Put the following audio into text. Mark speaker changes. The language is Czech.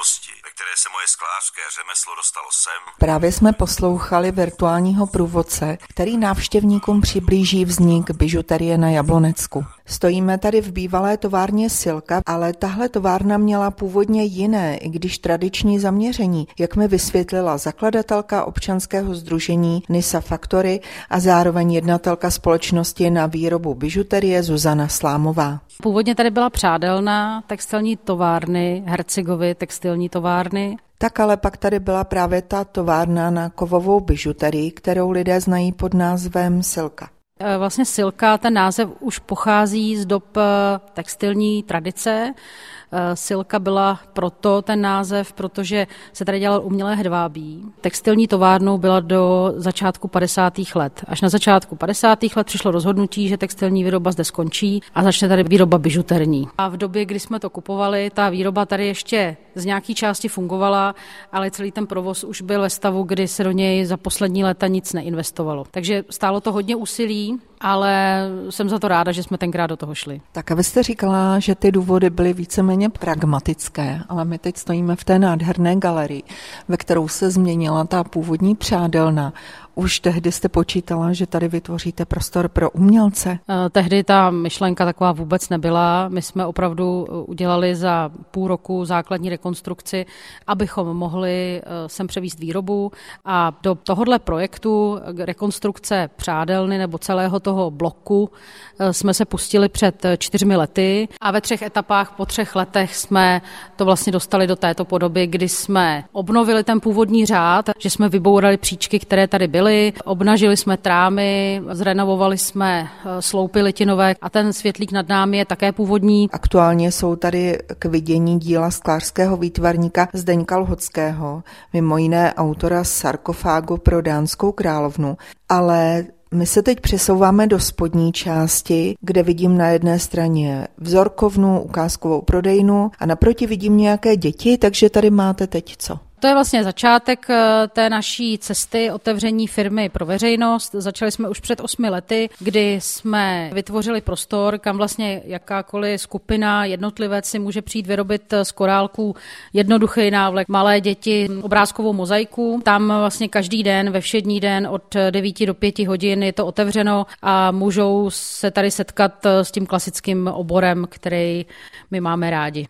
Speaker 1: minulosti, ve které se moje sklářské řemeslo dostalo sem.
Speaker 2: Právě jsme poslouchali virtuálního průvodce, který návštěvníkům přiblíží vznik bižuterie na Jablonecku. Stojíme tady v bývalé továrně Silka, ale tahle továrna měla původně jiné, i když tradiční zaměření, jak mi vysvětlila zakladatelka občanského združení Nisa Factory a zároveň jednatelka společnosti na výrobu bižuterie Zuzana Slámová.
Speaker 3: Původně tady byla přádelna textilní továrny, Hercegovy textilní továrny.
Speaker 2: Tak ale pak tady byla právě ta továrna na kovovou bižuterii, kterou lidé znají pod názvem Silka.
Speaker 3: E, vlastně Silka, ten název už pochází z dob e, textilní tradice. E, Silka byla proto ten název, protože se tady dělal umělé hedvábí. Textilní továrnou byla do začátku 50. let. Až na začátku 50. let přišlo rozhodnutí, že textilní výroba zde skončí a začne tady výroba bižuterní. A v době, kdy jsme to kupovali, ta výroba tady ještě z nějaké části fungovala, ale celý ten provoz už byl ve stavu, kdy se do něj za poslední léta nic neinvestovalo. Takže stálo to hodně úsilí, Lee. Ale jsem za to ráda, že jsme tenkrát do toho šli.
Speaker 2: Tak a vy jste říkala, že ty důvody byly víceméně pragmatické, ale my teď stojíme v té nádherné galerii, ve kterou se změnila ta původní přádelna. Už tehdy jste počítala, že tady vytvoříte prostor pro umělce?
Speaker 3: Eh, tehdy ta myšlenka taková vůbec nebyla. My jsme opravdu eh, udělali za půl roku základní rekonstrukci, abychom mohli eh, sem převíst výrobu a do tohohle projektu rekonstrukce přádelny nebo celého toho bloku jsme se pustili před čtyřmi lety a ve třech etapách po třech letech jsme to vlastně dostali do této podoby, kdy jsme obnovili ten původní řád, že jsme vybourali příčky, které tady byly obnažili jsme trámy, zrenovovali jsme eh, sloupy litinové a ten světlík nad námi je také původní.
Speaker 2: Aktuálně jsou tady k vidění díla sklářského výtvarníka Zdeňka Lhockého, mimo jiné autora sarkofágu pro dánskou královnu, ale my se teď přesouváme do spodní části, kde vidím na jedné straně vzorkovnu, ukázkovou prodejnu a naproti vidím nějaké děti, takže tady máte teď co?
Speaker 3: To je vlastně začátek eh, té naší cesty otevření firmy pro veřejnost. Začali jsme už před osmi lety, kdy jsme vytvořili prostor, kam vlastně jakákoliv skupina, jednotlivec si může přijít vyrobit z korálků jednoduchý návlek, malé děti, obrázkovou mozaiku. Tam vlastně každý den, ve všední den od 9 do 5 hodin je to otevřeno a můžou se tady setkat s tím klasickým oborem, který my máme rádi.